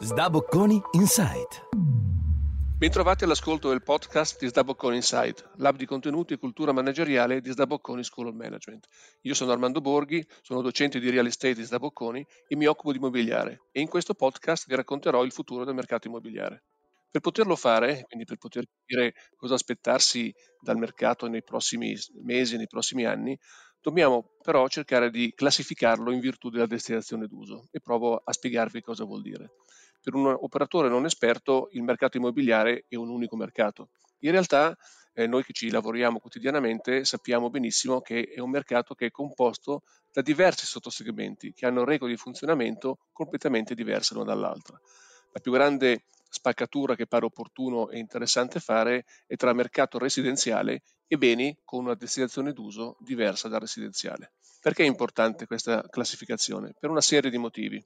Sdabocconi Insight. Bentrovati all'ascolto del podcast di Sdabocconi Insight, lab di contenuti e cultura manageriale di Sdabocconi School of Management. Io sono Armando Borghi, sono docente di real estate di Sdabocconi e mi occupo di immobiliare e in questo podcast vi racconterò il futuro del mercato immobiliare. Per poterlo fare, quindi per poter capire cosa aspettarsi dal mercato nei prossimi mesi, nei prossimi anni, dobbiamo però cercare di classificarlo in virtù della destinazione d'uso e provo a spiegarvi cosa vuol dire per un operatore non esperto il mercato immobiliare è un unico mercato. In realtà eh, noi che ci lavoriamo quotidianamente sappiamo benissimo che è un mercato che è composto da diversi sottosegmenti che hanno regole di funzionamento completamente diverse l'una dall'altra. La più grande spaccatura che pare opportuno e interessante fare è tra mercato residenziale e beni con una destinazione d'uso diversa dal residenziale. Perché è importante questa classificazione? Per una serie di motivi.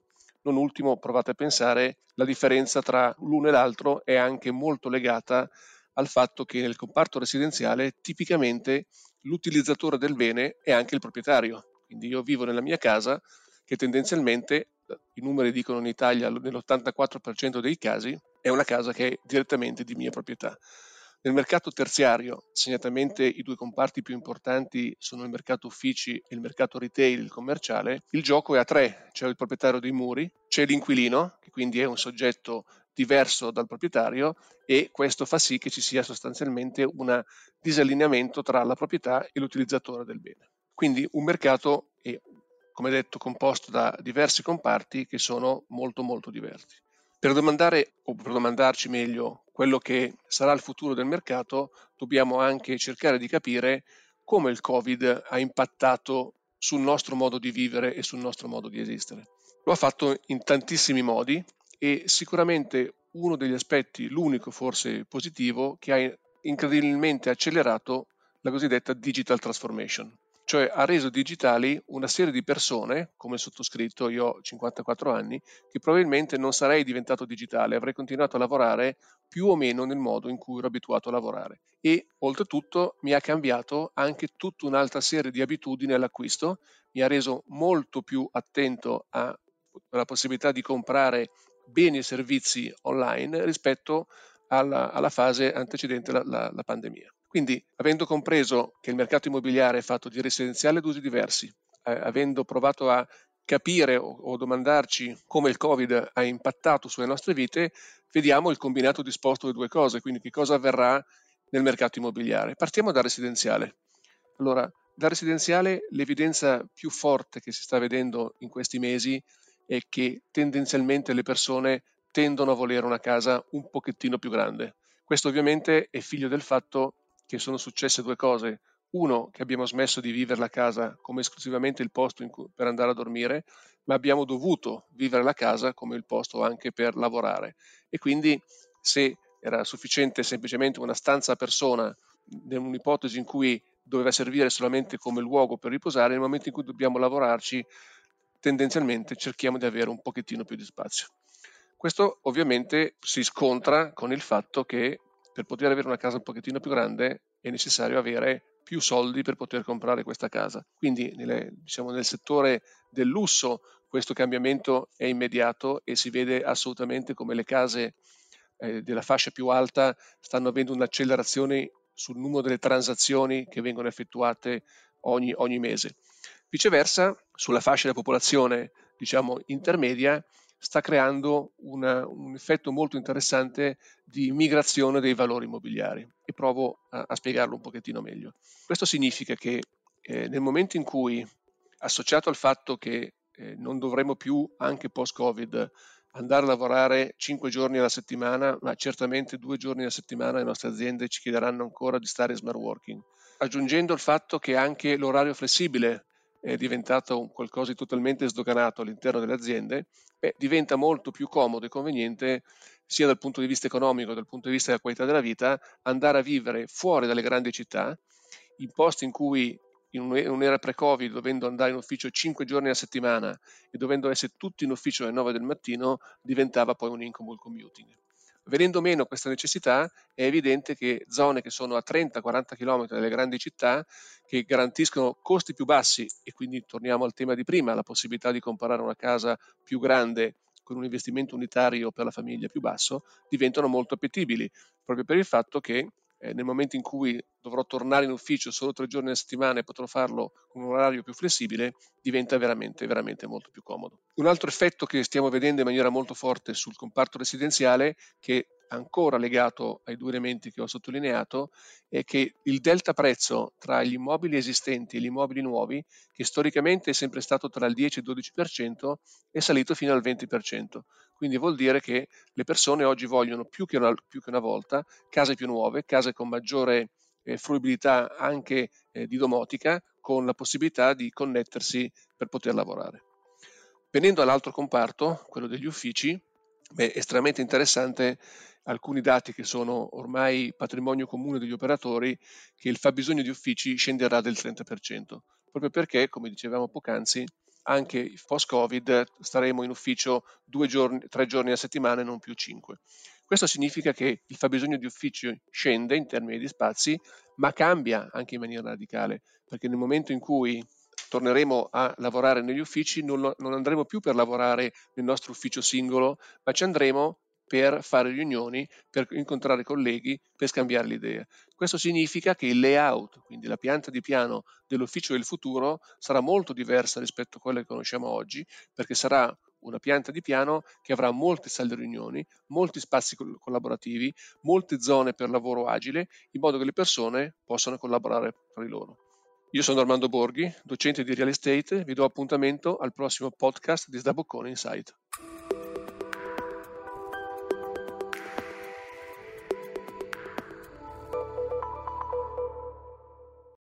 Non ultimo, provate a pensare, la differenza tra l'uno e l'altro è anche molto legata al fatto che nel comparto residenziale tipicamente l'utilizzatore del bene è anche il proprietario. Quindi io vivo nella mia casa che tendenzialmente, i numeri dicono in Italia nell'84% dei casi, è una casa che è direttamente di mia proprietà. Nel mercato terziario, segnatamente i due comparti più importanti sono il mercato uffici e il mercato retail, il commerciale, il gioco è a tre, c'è il proprietario dei muri, c'è l'inquilino, che quindi è un soggetto diverso dal proprietario e questo fa sì che ci sia sostanzialmente un disallineamento tra la proprietà e l'utilizzatore del bene. Quindi un mercato è, come detto, composto da diversi comparti che sono molto molto diversi. Per domandare, o per domandarci meglio, quello che sarà il futuro del mercato, dobbiamo anche cercare di capire come il Covid ha impattato sul nostro modo di vivere e sul nostro modo di esistere. Lo ha fatto in tantissimi modi e sicuramente uno degli aspetti, l'unico forse positivo, che ha incredibilmente accelerato la cosiddetta digital transformation cioè ha reso digitali una serie di persone, come sottoscritto, io ho 54 anni, che probabilmente non sarei diventato digitale, avrei continuato a lavorare più o meno nel modo in cui ero abituato a lavorare. E oltretutto mi ha cambiato anche tutta un'altra serie di abitudini all'acquisto, mi ha reso molto più attento alla possibilità di comprare beni e servizi online rispetto alla, alla fase antecedente la, la, la pandemia. Quindi, avendo compreso che il mercato immobiliare è fatto di residenziale ad usi diversi, eh, avendo provato a capire o, domandarci come il Covid ha impattato sulle nostre vite, vediamo il combinato disposto delle due cose, quindi che cosa avverrà nel mercato immobiliare. Partiamo dal residenziale. Allora, dal residenziale l'evidenza più forte che si sta vedendo in questi mesi è che tendenzialmente le persone tendono a volere una casa un pochettino più grande. Questo ovviamente è figlio del fatto che sono successe due cose. Uno, che abbiamo smesso di vivere la casa come esclusivamente il posto cui, per andare a dormire, ma abbiamo dovuto vivere la casa come il posto anche per lavorare. E quindi se era sufficiente semplicemente una stanza a persona, in un'ipotesi in cui doveva servire solamente come luogo per riposare, nel momento in cui dobbiamo lavorarci, tendenzialmente cerchiamo di avere un pochettino più di spazio. Questo ovviamente si scontra con il fatto che per poter avere una casa un pochettino più grande è necessario avere più soldi per poter comprare questa casa. Quindi nelle, diciamo, nel settore del lusso questo cambiamento è immediato e si vede assolutamente come le case eh, della fascia più alta stanno avendo un'accelerazione sul numero delle transazioni che vengono effettuate ogni, ogni mese. Viceversa, sulla fascia della popolazione diciamo intermedia sta creando una, un effetto molto interessante di migrazione dei valori immobiliari e provo a, a spiegarlo un pochettino meglio. Questo significa che eh, nel momento in cui, associato al fatto che eh, non dovremo più, anche post-Covid, andare a lavorare 5 giorni alla settimana, ma certamente due giorni alla settimana le nostre aziende ci chiederanno ancora di stare in smart working. Aggiungendo il fatto che anche l'orario flessibile è diventato qualcosa di totalmente sdoganato all'interno delle aziende, beh, diventa molto più comodo e conveniente sia dal punto di vista economico che dal punto di vista della qualità della vita andare a vivere fuori dalle grandi città, in posti in cui in un'era pre-Covid, dovendo andare in ufficio 5 giorni alla settimana e dovendo essere tutti in ufficio alle 9 del mattino, diventava poi un il commuting. Venendo meno questa necessità, è evidente che zone che sono a 30-40 km dalle grandi città, che garantiscono costi più bassi, e quindi torniamo al tema di prima, la possibilità di comprare una casa più grande con un investimento unitario per la famiglia più basso diventano molto appetibili, proprio per il fatto che eh, nel momento in cui dovrò tornare in ufficio solo tre giorni a settimana e potrò farlo con un orario più flessibile, diventa veramente, veramente molto più comodo. Un altro effetto che stiamo vedendo in maniera molto forte sul comparto residenziale, che ancora legato ai due elementi che ho sottolineato, è che il delta prezzo tra gli immobili esistenti e gli immobili nuovi, che storicamente è sempre stato tra il 10 e il 12%, è salito fino al 20%. Quindi vuol dire che le persone oggi vogliono più che una, più che una volta case più nuove, case con maggiore eh, fruibilità anche eh, di domotica, con la possibilità di connettersi per poter lavorare. Venendo all'altro comparto, quello degli uffici, beh, estremamente interessante alcuni dati che sono ormai patrimonio comune degli operatori, che il fabbisogno di uffici scenderà del 30%, proprio perché, come dicevamo poc'anzi, anche post-Covid staremo in ufficio giorni, tre giorni a settimana e non più cinque. Questo significa che il fabbisogno di ufficio scende in termini di spazi, ma cambia anche in maniera radicale, perché nel momento in cui torneremo a lavorare negli uffici non, non andremo più per lavorare nel nostro ufficio singolo, ma ci andremo per fare riunioni, per incontrare colleghi, per scambiare le idee. Questo significa che il layout, quindi la pianta di piano dell'ufficio del futuro, sarà molto diversa rispetto a quella che conosciamo oggi, perché sarà una pianta di piano che avrà molte sale riunioni, molti spazi collaborativi, molte zone per lavoro agile, in modo che le persone possano collaborare tra di loro. Io sono Armando Borghi, docente di Real Estate, vi do appuntamento al prossimo podcast di Sdaboccone Insight.